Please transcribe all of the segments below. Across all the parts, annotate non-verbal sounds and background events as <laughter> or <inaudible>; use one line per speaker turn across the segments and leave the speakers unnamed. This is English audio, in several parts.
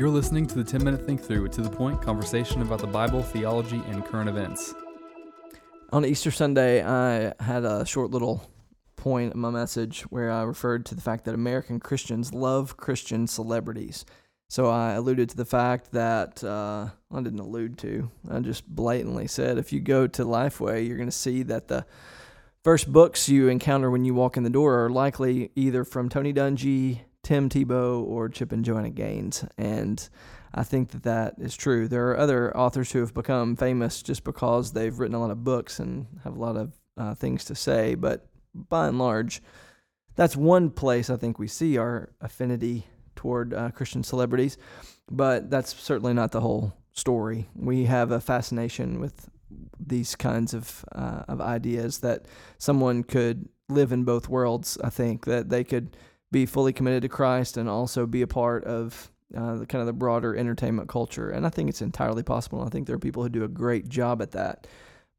You're listening to the 10 Minute Think Through, to the point conversation about the Bible, theology, and current events.
On Easter Sunday, I had a short little point in my message where I referred to the fact that American Christians love Christian celebrities. So I alluded to the fact that uh, I didn't allude to. I just blatantly said if you go to Lifeway, you're going to see that the first books you encounter when you walk in the door are likely either from Tony Dungy, Tim Tebow, or Chip and Joanna Gaines. And I think that that is true. There are other authors who have become famous just because they've written a lot of books and have a lot of uh, things to say. But by and large, that's one place I think we see our affinity toward uh, Christian celebrities. But that's certainly not the whole story. We have a fascination with these kinds of uh, of ideas that someone could live in both worlds. I think that they could be fully committed to Christ and also be a part of uh, the kind of the broader entertainment culture. And I think it's entirely possible. I think there are people who do a great job at that.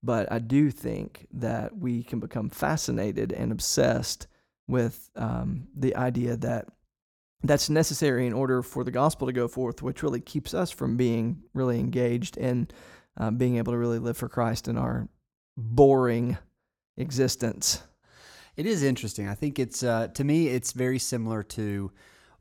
But I do think that we can become fascinated and obsessed with um, the idea that that's necessary in order for the gospel to go forth, which really keeps us from being really engaged in uh, being able to really live for Christ in our boring existence.
It is interesting. I think it's uh, to me, it's very similar to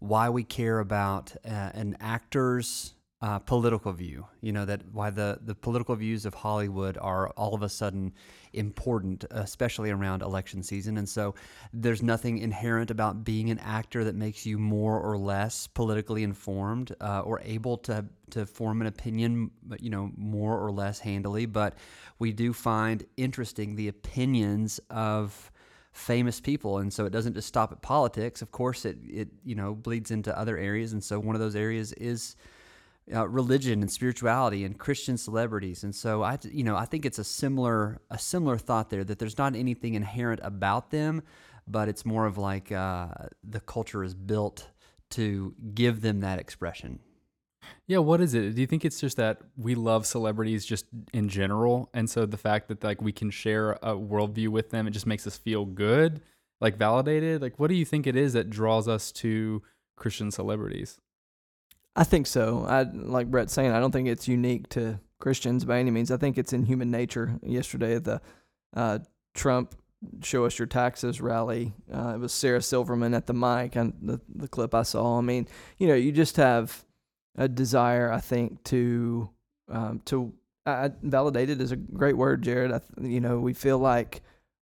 why we care about uh, an actor's uh, political view. You know that why the the political views of Hollywood are all of a sudden important, especially around election season. And so, there's nothing inherent about being an actor that makes you more or less politically informed uh, or able to to form an opinion. You know, more or less handily. But we do find interesting the opinions of famous people and so it doesn't just stop at politics of course it it you know bleeds into other areas and so one of those areas is uh, religion and spirituality and Christian celebrities. And so I, you know, I think it's a similar a similar thought there that there's not anything inherent about them, but it's more of like uh, the culture is built to give them that expression.
Yeah, what is it? Do you think it's just that we love celebrities just in general, and so the fact that like we can share a worldview with them, it just makes us feel good, like validated? Like, what do you think it is that draws us to Christian celebrities?
I think so. I like Brett saying. I don't think it's unique to Christians by any means. I think it's in human nature. Yesterday the uh, Trump "Show Us Your Taxes" rally, uh, it was Sarah Silverman at the mic and the the clip I saw. I mean, you know, you just have a desire, I think, to um, to validated is a great word, Jared. I, you know, we feel like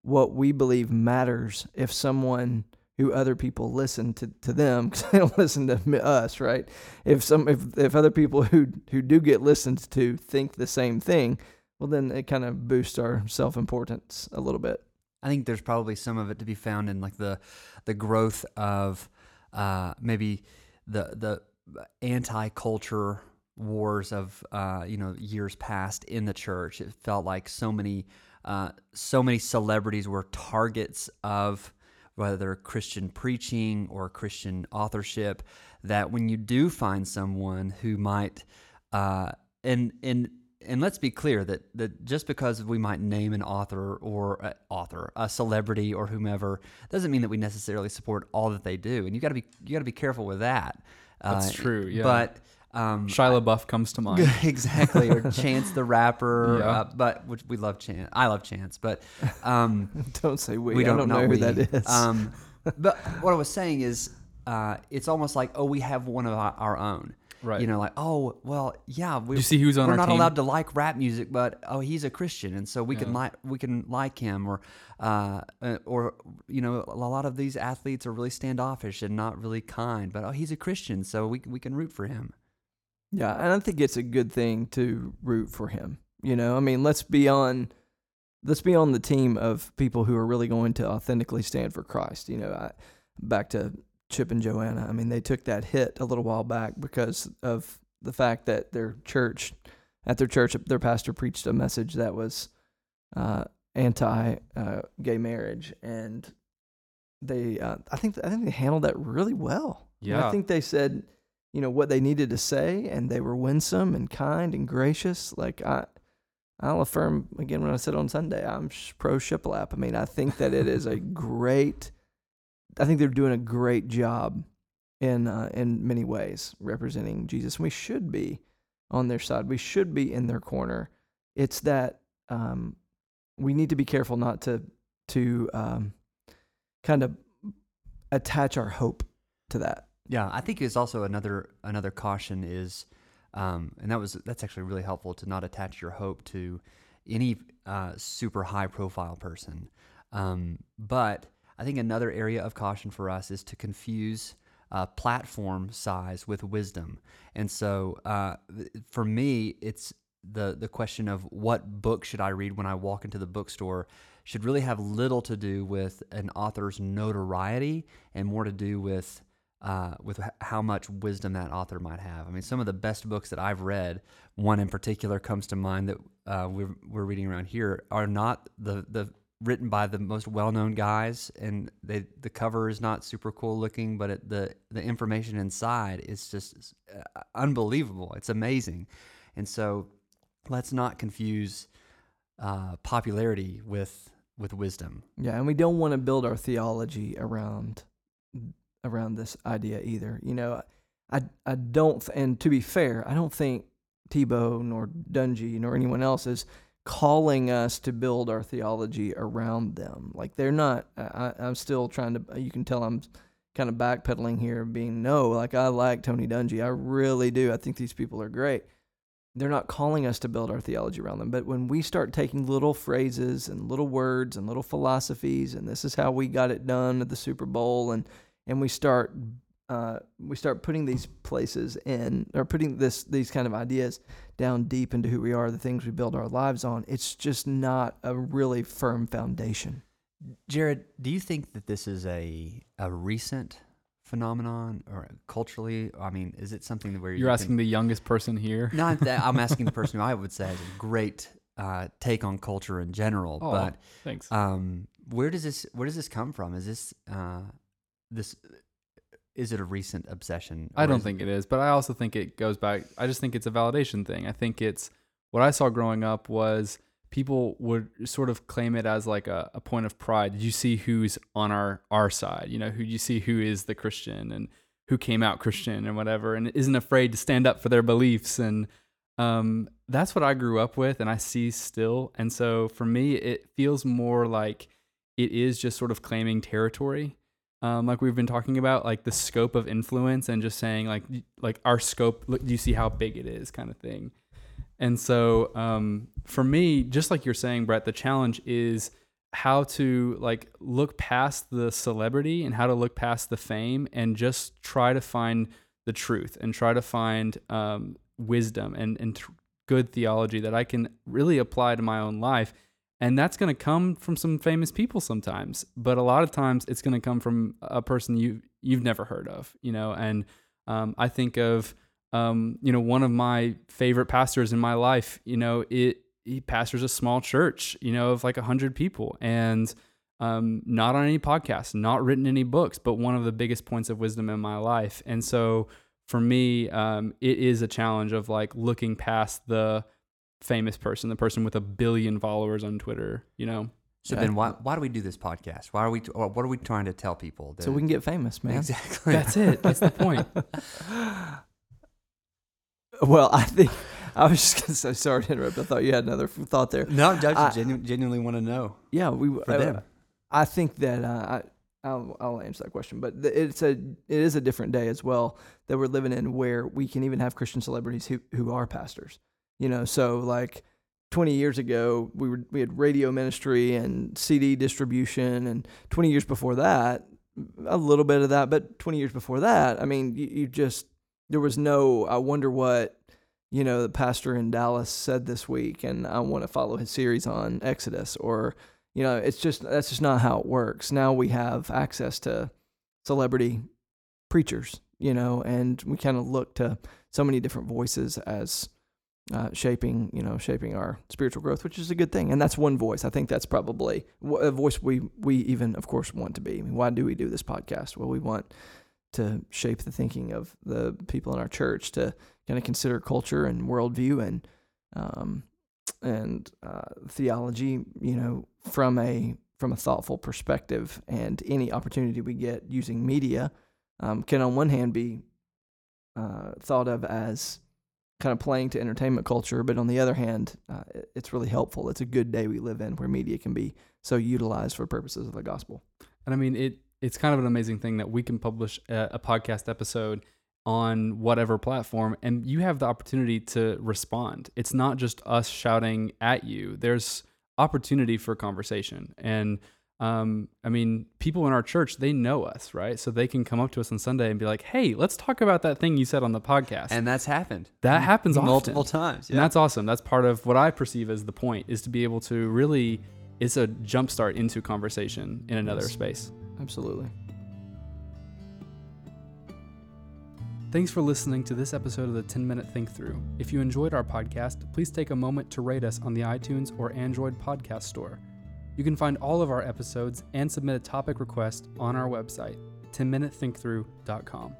what we believe matters if someone who other people listen to, to them <laughs> because they don't listen to us, right? If some if if other people who who do get listened to think the same thing, well then it kind of boosts our self importance a little bit.
I think there's probably some of it to be found in like the the growth of uh, maybe the the anti culture wars of uh, you know years past in the church. It felt like so many uh, so many celebrities were targets of whether Christian preaching or Christian authorship, that when you do find someone who might, uh, and and and let's be clear that that just because we might name an author or a author, a celebrity or whomever, doesn't mean that we necessarily support all that they do, and you got to be you got to be careful with that.
That's uh, true. Yeah,
but
um, Shia LaBeouf comes to mind. <laughs>
exactly, or Chance the Rapper. <laughs> Yeah. Uh, but which we love Chance. I love Chance, but um, <laughs>
don't say we. We don't, don't know, know who that is. Um,
but what I was saying is, uh, it's almost like oh, we have one of our, our own.
Right.
You know, like oh well, yeah.
We, you see who's on
We're not
team?
allowed to like rap music, but oh, he's a Christian, and so we yeah. can like we can like him, or uh, uh, or you know, a lot of these athletes are really standoffish and not really kind, but oh, he's a Christian, so we we can root for him.
Yeah, and I think it's a good thing to root for him. You know, I mean, let's be on let's be on the team of people who are really going to authentically stand for Christ. You know, I, back to Chip and Joanna. I mean, they took that hit a little while back because of the fact that their church, at their church, their pastor preached a message that was uh, anti-gay uh, marriage, and they, uh, I think, I think they handled that really well.
Yeah,
I think they said you know what they needed to say and they were winsome and kind and gracious like i i'll affirm again when i said on sunday i'm pro shiplap i mean i think that it is a <laughs> great i think they're doing a great job in uh, in many ways, representing Jesus. We should be on their side. We should be in their corner. It's that um, we need to be careful not to to um, kind of attach our hope to that.
Yeah, I think it's also another another caution is, um, and that was that's actually really helpful to not attach your hope to any uh, super high profile person. Um, but I think another area of caution for us is to confuse uh, platform size with wisdom. And so uh, for me, it's the the question of what book should I read when I walk into the bookstore should really have little to do with an author's notoriety and more to do with uh, with how much wisdom that author might have. I mean, some of the best books that I've read, one in particular comes to mind that uh, we're, we're reading around here, are not the the written by the most well-known guys, and they the cover is not super cool looking, but it, the the information inside is just uh, unbelievable. It's amazing, and so let's not confuse uh, popularity with with wisdom.
Yeah, and we don't want to build our theology around around this idea either. You know, I I don't, and to be fair, I don't think Tebow nor Dungy nor anyone else is calling us to build our theology around them. Like they're not. I, I'm still trying to. You can tell I'm kind of backpedaling here, being no. Like I like Tony Dungy, I really do. I think these people are great. They're not calling us to build our theology around them. But when we start taking little phrases and little words and little philosophies, and this is how we got it done at the Super Bowl, and and we start uh, we start putting these places in or putting this these kind of ideas down deep into who we are, the things we build our lives on. It's just not a really firm foundation.
Jared, do you think that this is a a recent phenomenon or culturally? I mean, is it something where
you're
you
asking
can,
the youngest person here?
Not that I'm asking the person <laughs> who I would say has a great uh, take on culture in general,
Oh,
but
Thanks.
um, where does this where does this come from? Is this uh, this is it a recent obsession?
I don't think it is, but I also think it goes back. I just think it's a validation thing. I think it's what I saw growing up was people would sort of claim it as like a, a point of pride. Did you see who's on our our side? You know, who you see who is the Christian and who came out Christian and whatever, and isn't afraid to stand up for their beliefs. And um, that's what I grew up with, and I see still. And so for me, it feels more like it is just sort of claiming territory um, like we've been talking about, like the scope of influence and just saying like like our scope. Look, do you see how big it is, kind of thing. And so um, for me, just like you're saying, Brett, the challenge is how to like look past the celebrity and how to look past the fame and just try to find the truth and try to find um, wisdom and and good theology that I can really apply to my own life and that's going to come from some famous people sometimes but a lot of times it's going to come from a person you you've never heard of you know? And um, i think of um, you know one of my favorite pastors in my life you know it he pastors a small church you know of like a 100 people and um, not on any podcast not written any books but one of the biggest points of wisdom in my life. And so for me um, it is a challenge of like looking past the famous person, the person with a billion followers on Twitter, you know?
So
Yeah.
then, why why do we do this podcast? Why are we or what are we trying to tell people?
So we can get famous, man.
exactly.
That's it. That's the point. <laughs>
Well, I think I was just gonna say sorry to interrupt. I thought you had another thought there.
no, I
I-
genu- genuinely want to know
Yeah, we
for
uh,
them.
I think that uh, I I'll, I'll answer that question, but it's a it is a different day as well that we're living in where we can even have Christian celebrities who who are pastors. You know, so like 20 years ago we were we had radio ministry and CD distribution, and 20 years before that a little bit of that, but 20 years before that, I mean, you, you just there was no. I wonder what you know the pastor in Dallas said this week, and I want to follow his series on Exodus or you know it's just that's just not how it works now we have access to celebrity preachers you know and we kind of look to so many different voices as uh, shaping you know shaping our spiritual growth which is a good thing. And that's one voice. I think that's probably a voice we we even of course want to be. I mean, why do we do this podcast? Well we want to shape the thinking of the people in our church to kind of consider culture and worldview and um, and uh, theology, you know, from a from a thoughtful perspective, and any opportunity we get using media um, can on one hand be uh, thought of as kind of playing to entertainment culture, but on the other hand, uh, it's really helpful. It's a good day we live in where media can be so utilized for purposes of the gospel.
And I mean, it it's kind of an amazing thing that we can publish a, a podcast episode on whatever platform and you have the opportunity to respond. It's not just us shouting at you. There's opportunity for conversation. And um, I mean, people in our church, they know us, right? So they can come up to us on Sunday and be like, hey, let's talk about that thing you said on the podcast.
And that's happened.
that happens often.
multiple times.
And that's awesome. That's part of what I perceive as the point is to be able to really, it's a jumpstart into conversation in another
Yes.
space.
Absolutely.
Thanks for listening to this episode of the 10 Minute Think Through. If you enjoyed our podcast, please take a moment to rate us on the iTunes or Android podcast store. You can find all of our episodes and submit a topic request on our website, 10minutethinkthrough.com.